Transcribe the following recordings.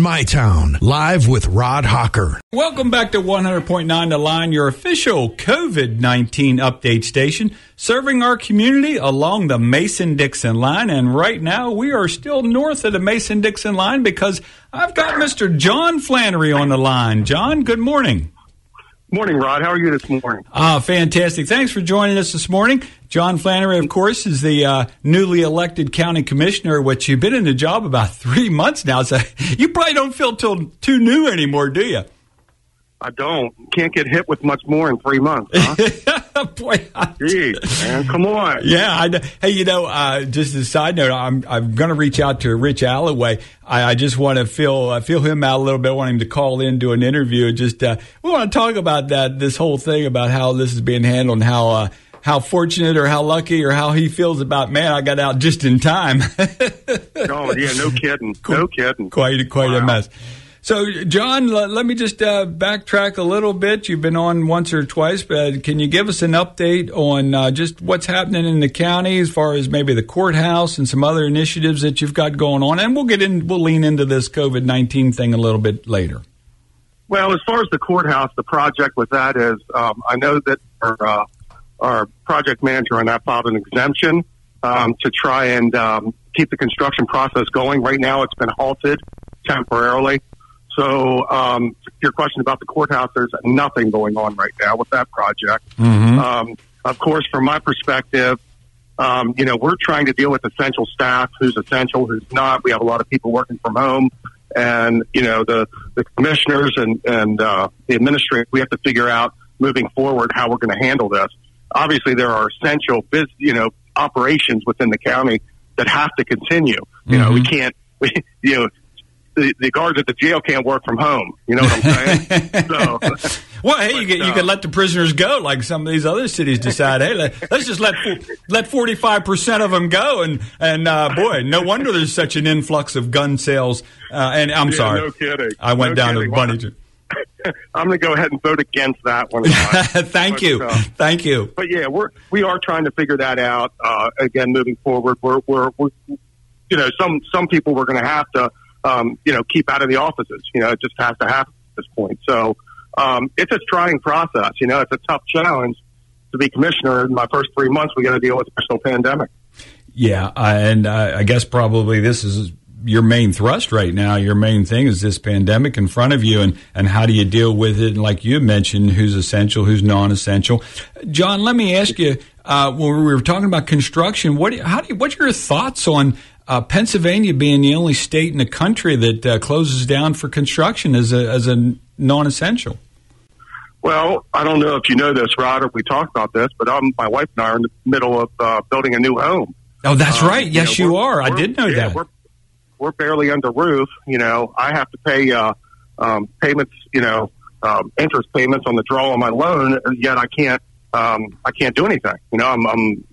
My Town, live with Rod Hawker. Welcome back to 100.9 The Line, your official COVID 19 update station, serving our community along the Mason Dixon line. And right now, we are still north of the Mason Dixon line because I've got Mr. John Flannery on the line. John, good morning. Morning, Rod. How are you this morning? Ah, fantastic. Thanks for joining us this morning. John Flannery, of course, is the uh, newly elected county commissioner, which you've been in the job about three months now. So you probably don't feel till too new anymore, do you? I don't. Can't get hit with much more in three months, huh? Boy, I- Jeez, man, come on. Yeah, I, hey, you know, uh, just a side note, I'm I'm going to reach out to Rich Alloway. I, I just want to feel uh, feel him out a little bit. I Want him to call in do an interview. Just uh, we want to talk about that this whole thing about how this is being handled and how uh, how fortunate or how lucky or how he feels about man. I got out just in time. Oh, yeah, no kidding. No kidding. quite quite a mess. So, John, let, let me just uh, backtrack a little bit. You've been on once or twice, but can you give us an update on uh, just what's happening in the county as far as maybe the courthouse and some other initiatives that you've got going on? And we'll get in, we'll lean into this COVID nineteen thing a little bit later. Well, as far as the courthouse, the project with that is, um, I know that our, uh, our project manager on that filed an exemption um, to try and um, keep the construction process going. Right now, it's been halted temporarily. So, um, your question about the courthouse, there's nothing going on right now with that project. Um, of course, from my perspective, um, you know, we're trying to deal with essential staff, who's essential, who's not. We have a lot of people working from home, and you know, the the commissioners and and uh, the administrator. We have to figure out moving forward how we're going to handle this. Obviously, there are essential, bus you know, operations within the county that have to continue. You know, we can't, we, you know. The, the guards at the jail can't work from home. You know what I'm saying? so, Well, hey, you, But, can, you uh, can let the prisoners go, like some of these other cities decide. hey, let, us just let let forty five percent of them go, and and uh, boy, no wonder there's such an influx of gun sales. Uh, and I'm Yeah, sorry, no kidding. I went No down kidding. to bunny. Ju- I'm going to go ahead and vote against that one. Thank But, you, uh, thank you. but yeah, we're we are trying to figure that out. Uh, again, moving forward, we're we're, we're you know some some people we're going to have to um, you know keep out of the offices. You know, it just has to happen at this point. So um, it's a trying process. You know, it's a tough challenge to be commissioner. In my first three months, we got to deal with a national pandemic. Yeah, and I guess probably this is your main thrust right now. Your main thing is this pandemic in front of you, and, and how do you deal with it? And like you mentioned, who's essential, who's non-essential. John, let me ask you. Uh, when we were talking about construction, what how do you, what's your thoughts on uh, Pennsylvania being the only state in the country that uh, closes down for construction as a as a non-essential? Well, I don't know if you know this, Rod, or we talked about this, but um, my wife and I are in the middle of uh, building a new home. Oh, that's Um, right. you Yes, know, you we're- I did know yeah, that. We're, we're barely under roof. You know, I have to pay uh, um, payments. You know, um, interest payments on the draw on my loan. Yet I can't. Um, I can't do anything. You know, I'm I'm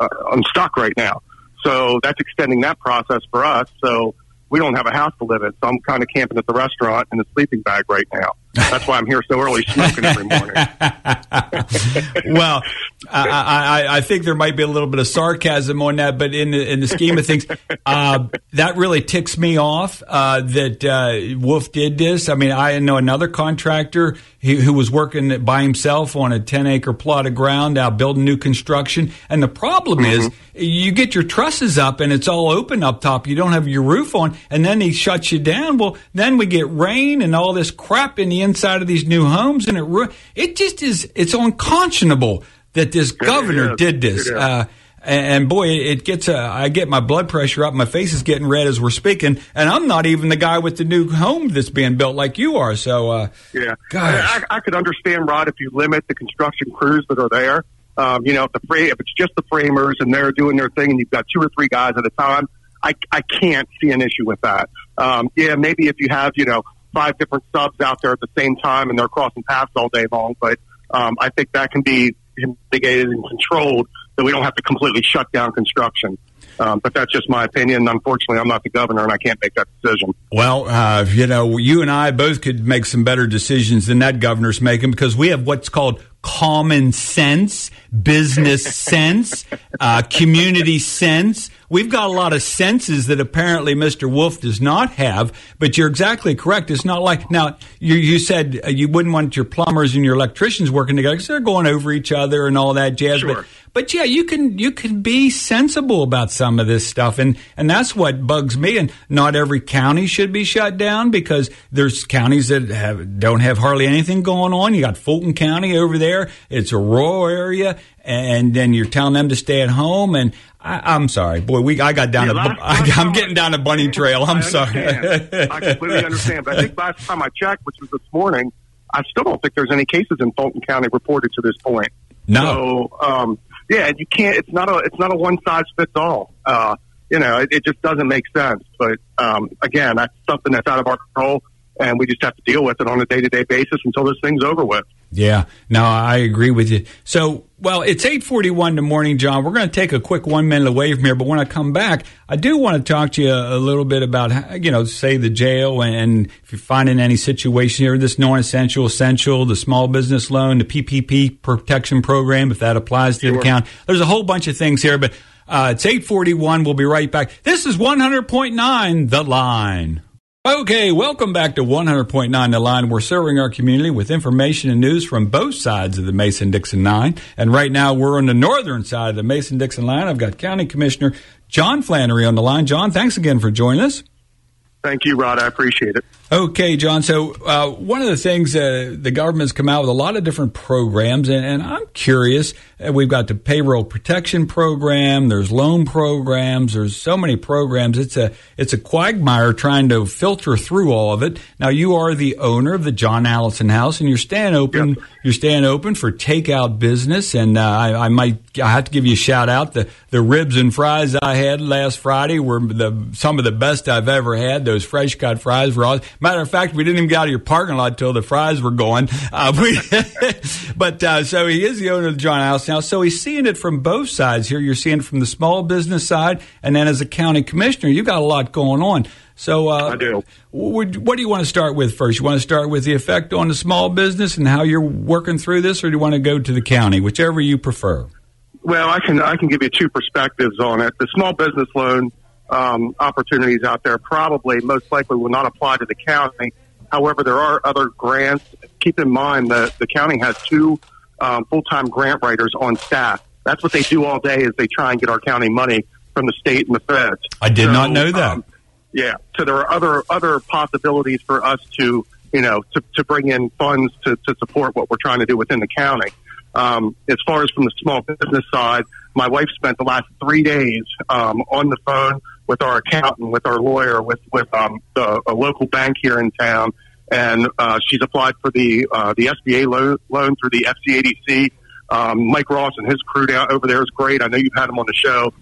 uh, I'm stuck right now. So that's extending that process for us. So we don't have a house to live in. So I'm kind of camping at the restaurant in a sleeping bag right now. That's why I'm here so early smoking every morning. well, I, I, I think there might be a little bit of sarcasm on that, but in the, in the scheme of things, uh, that really ticks me off uh, that uh, Wolf did this. I mean, I know another contractor who, who was working by himself on a 10 acre plot of ground out building new construction. And the problem is, you get your trusses up and it's all open up top. You don't have your roof on, and then he shuts you down. Well, then we get rain and all this crap in the inside of these new homes, and it ru- it just is it's unconscionable that this governor is. did this. Is. Uh, and, boy, it gets uh, I get my blood pressure up. My face is getting red as we're speaking, and I'm not even the guy with the new home that's being built like you are. So, uh, Yeah, Gosh. I, I could understand, Rod, if you limit the construction crews that are there. Um, you know, if the fra- if it's just the framers and they're doing their thing, and you've got two or three guys at a time, I I can't see an issue with that. Um, yeah, maybe if you have you know five different subs out there at the same time and they're crossing paths all day long, but um, I think that can be mitigated and controlled so we don't have to completely shut down construction. Um, but that's just my opinion. Unfortunately, I'm not the governor and I can't make that decision. Well, uh, you know, you and I both could make some better decisions than that governor's making because we have what's called common sense, business sense, uh, community sense. We've got a lot of senses that apparently Mr. Wolf does not have, but you're exactly correct. It's not like, now, you, you said uh, you wouldn't want your plumbers and your electricians working together because they're going over each other and all that jazz. Sure. But, but yeah, you can you can be sensible about some of this stuff, and and that's what bugs me. And not every county should be shut down because there's counties that have don't have hardly anything going on. You got Fulton County over there; it's a rural area, and then you're telling them to stay at home. And I, am sorry, boy, we I got down Yeah, to I, I'm getting down to bunny trail. I'm I sorry. I completely understand. But I think last time I checked, which was this morning, I still don't think there's any cases in Fulton County reported to this point. No. So, um, yeah, you can't. It's not a. It's not a one size fits all. Uh, you know, it, it just doesn't make sense. But um, again, that's something that's out of our control, and we just have to deal with it on a day to day basis until this thing's over with. Yeah, no, I agree with you. So, well, it's eight forty-one in the morning, John. We're going to take a quick one minute away from here, but when I come back, I do want to talk to you a, little bit about, how- you know, say the jail and if you're finding any situation here, this non-essential, essential, the small business loan, the PPP protection program, if that applies to the account. There's a whole bunch of things here, but uh, it's eight forty-one. We'll be right back. This is one hundred point nine, the line. Okay, welcome back to 100.9 The Line. We're serving our community with information and news from both sides of the Mason Dixon line. And right now we're on the northern side of the Mason Dixon line. I've got County Commissioner John Flannery on the line. John, thanks again for joining us. Thank you, Rod. I appreciate it. Okay, John. So uh, one of the things uh, the government's come out with a lot of different programs, and, and I'm curious. Uh, we've got the payroll protection program. There's loan programs. There's so many programs. It's a it's a quagmire trying to filter through all of it. Now you are the owner of the John Allison House, and you're staying open. Yep. You're staying open for takeout business, and uh, I, I might I have to give you a shout out. The the ribs and fries I had last Friday were the some of the best I've ever had. Those fresh cut fries were awesome. Matter of fact, we didn't even get out of your parking lot till the fries were going. Uh, we, but uh, so he is the owner of the John House now. so he's seeing it from both sides here. You're seeing it from the small business side, and then as a county commissioner, you got a lot going on. So uh, I do. Would, what do you want to start with first? You want to start with the effect on the small business and how you're working through this, or do you want to go to the county, whichever you prefer? Well, I can I can give you two perspectives on it. The small business loan um, opportunities out there probably most likely will not apply to the county. However, there are other grants. Keep in mind that the county has two um, full time grant writers on staff. That's what they do all day is they try and get our county money from the state and the feds. I did So, not know that. um, yeah. So there are other other possibilities for us to you know to, to bring in funds to, to support what we're trying to do within the county. Um, as far as from the small business side, my wife spent the last three days um, on the phone with our accountant, with our lawyer, with with um, the, a local bank here in town, and uh, she's applied for the uh, the SBA loan, loan through the FCADC. Um, Mike Ross and his crew down over there is great. I know you've had him on the show.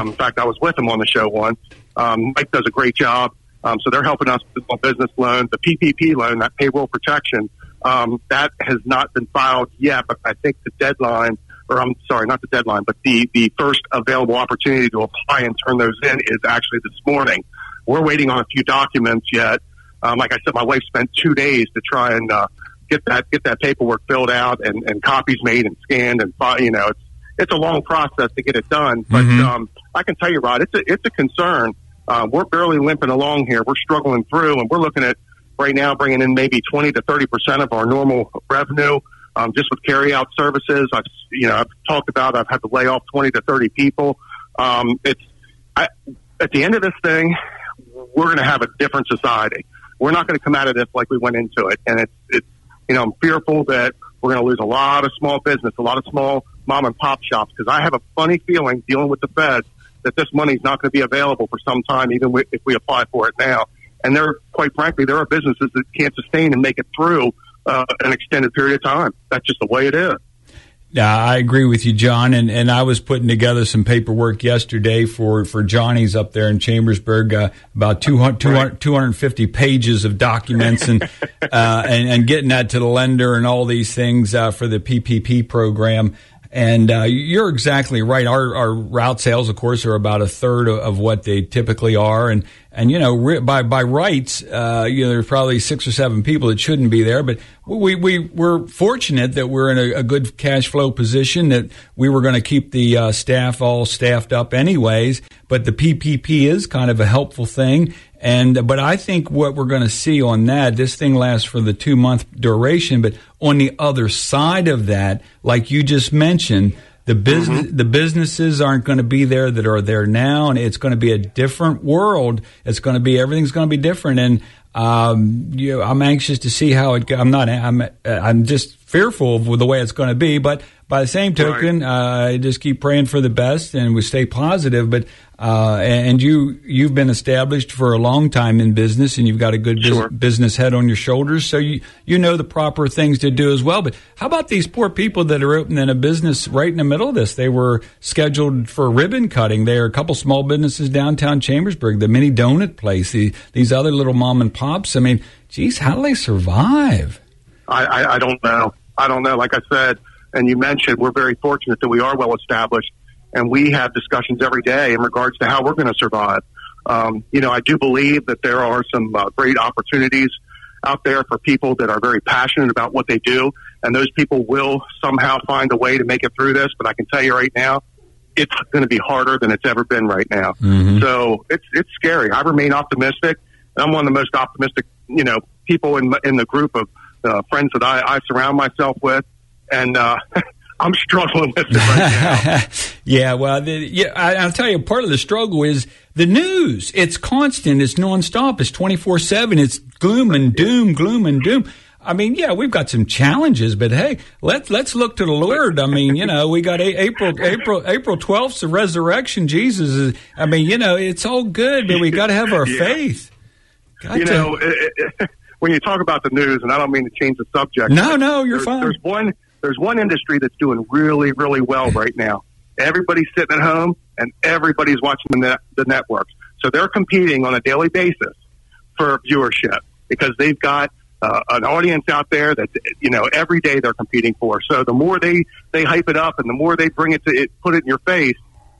Um, in fact, I was with him on the show once. Um, Mike does a great job. Um, so they're helping us with the business loan, the PPP loan, that payroll protection. Um, that has not been filed yet, but I think the deadline, or I'm sorry, not the deadline, but the, the first available opportunity to apply and turn those in is actually this morning. We're waiting on a few documents yet. Um, like I said, my wife spent two days to try and uh, get that get that paperwork filled out and, and copies made and scanned and you know it's it's a long process to get it done. But um, I can tell you, Rod, it's a it's a concern. Uh, we're barely limping along here. We're struggling through, and we're looking at right now bringing in maybe twenty to thirty percent of our normal revenue um, just with carry out services. I've you know I've talked about I've had to lay off twenty to thirty people. Um, it's I, at the end of this thing, we're going to have a different society. We're not going to come out of this like we went into it, and it's it's you know I'm fearful that we're going to lose a lot of small business, a lot of small mom and pop shops because I have a funny feeling dealing with the feds that this money is not going to be available for some time, even if we apply for it now. And there, quite frankly, there are businesses that can't sustain and make it through uh, an extended period of time. That's just the way it is. Yeah, I agree with you, John. And, and I was putting together some paperwork yesterday for, for Johnny's up there in Chambersburg, uh, about 200, 200 250 pages of documents and, uh, and, and getting that to the lender and all these things, uh, for the PPP program. And, uh, you're exactly right. Our, our route sales, of course, are about a third of, of what they typically are. And, and you know, by by rights, uh, you know, there's probably six or seven people that shouldn't be there. But we we we're fortunate that we're in a, a good cash flow position that we were going to keep the uh, staff all staffed up anyways. But the PPP is kind of a helpful thing. And but I think what we're going to see on that, this thing lasts for the two month duration. But on the other side of that, like you just mentioned, the business mm-hmm. the businesses aren't going to be there that are there now, and it's going to be a different world. It's going to be everything's going to be different, and um, you know, I'm anxious to see how it. I'm not. I'm. I'm just fearful of the way it's going to be, but by the same token, right. uh, I just keep praying for the best and we stay positive. But uh, and you you've been established for a long time in business, and you've got a good sure. business head on your shoulders, so you you know the proper things to do as well. But how about these poor people that are opening a business right in the middle of this? They were scheduled for ribbon cutting. There are a couple small businesses downtown Chambersburg, the mini donut place, the, these other little mom and pops. I mean, geez, how do they survive? I, I, I don't know. I don't know. Like I said, and you mentioned, we're very fortunate that we are well established and we have discussions every day in regards to how we're going to survive. Um, you know, I do believe that there are some uh, great opportunities out there for people that are very passionate about what they do, and those people will somehow find a way to make it through this. But I can tell you right now, it's going to be harder than it's ever been right now. Mm-hmm. So it's it's scary. I remain optimistic. And I'm one of the most optimistic, you know, people in in the group of uh, friends that I, I surround myself with, and uh, I'm struggling with it right now. yeah, well, the, yeah, I, will tell you, part of the struggle is the news. It's constant. It's nonstop. It's 24 seven. It's gloom and doom, gloom and doom. I mean, yeah, we've got some challenges, but hey, let's let's look to the Lord. I mean, you know, we got April April April twelfth, the resurrection. Jesus is. I mean, you know, it's all good, but we got to have our yeah. faith. Got you to, know, it, it, when you talk about the news, and I don't mean to change the subject. No, no, you're there's, fine. There's one there's one industry that's doing really, really well right now. Everybody's sitting at home and everybody's watching the, net, the networks. So they're competing on a daily basis for viewership because they've got uh, an audience out there that you know every day they're competing for. So the more they they hype it up and the more they bring it to it, put it in your face,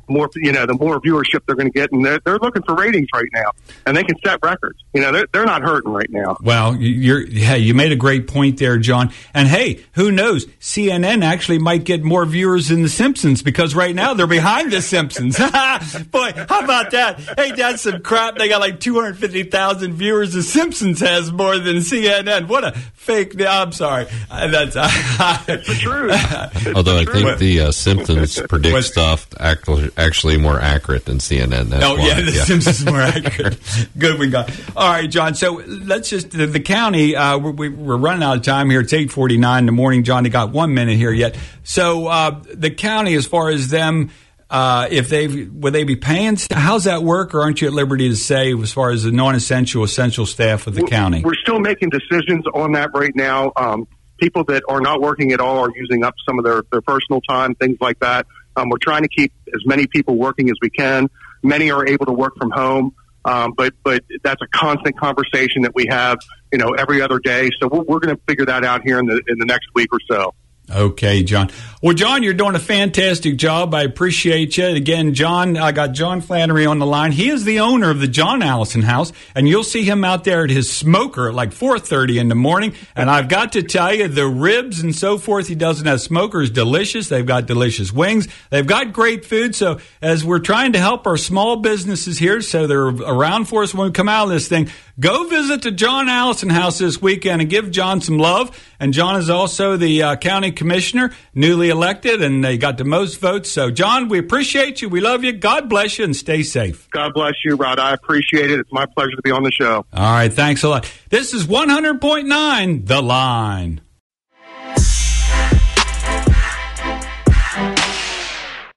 more you know the more viewership they're going to get and they're, they're looking for ratings right now and they can set records. You know they're, they're not hurting right now. Well you're hey you made a great point there john. And hey who knows? Cnn actually might get more viewers than the simpsons because right now they're behind the simpsons. Boy how about that? Hey that's some crap. They got like 250000 viewers. The simpsons has more than cnn what a fake i'm sorry. That's the truth. Although i think the uh, simpsons predict stuff actually actually more accurate than CNN. That's oh, why. yeah, The yeah. Simpsons is more accurate. Good we got. All right, John. So let's just the, the county. Uh, we, are running out of time here. It's eight forty nine in the morning. John, they got one minute here yet. So uh, the county, as far as them. Uh, if they would they be paying? How's that work, or aren't you at liberty to say as far as the non-essential, essential staff of the we're, county? We're still making decisions on that right now. Um, people that are not working at all are using up some of their, their personal time, things like that. Um, we're trying to keep as many people working as we can. Many are able to work from home, um, but but that's a constant conversation that we have, you know, every other day. So we're, we're going to figure that out here in the in the next week or so. Okay, John. Well, John, you're doing a fantastic job. I appreciate you. Again, John, I got John Flannery on the line. He is the owner of the John Allison House, and you'll see him out there at his smoker at like 4:30 in the morning. And I've got to tell you, the ribs and so forth he doesn't have smoker is delicious. They've got delicious wings. They've got great food. So as we're trying to help our small businesses here, so they're around for us when we come out of this thing, go visit the John Allison House this weekend and give John some love. And John is also the uh, county commissioner, newly elected, and they got the most votes. So, John, we appreciate you. We love you. God bless you and stay safe. God bless you, Rod. I appreciate it. It's my pleasure to be on the show. All right. Thanks a lot. This is 100.9 The Line.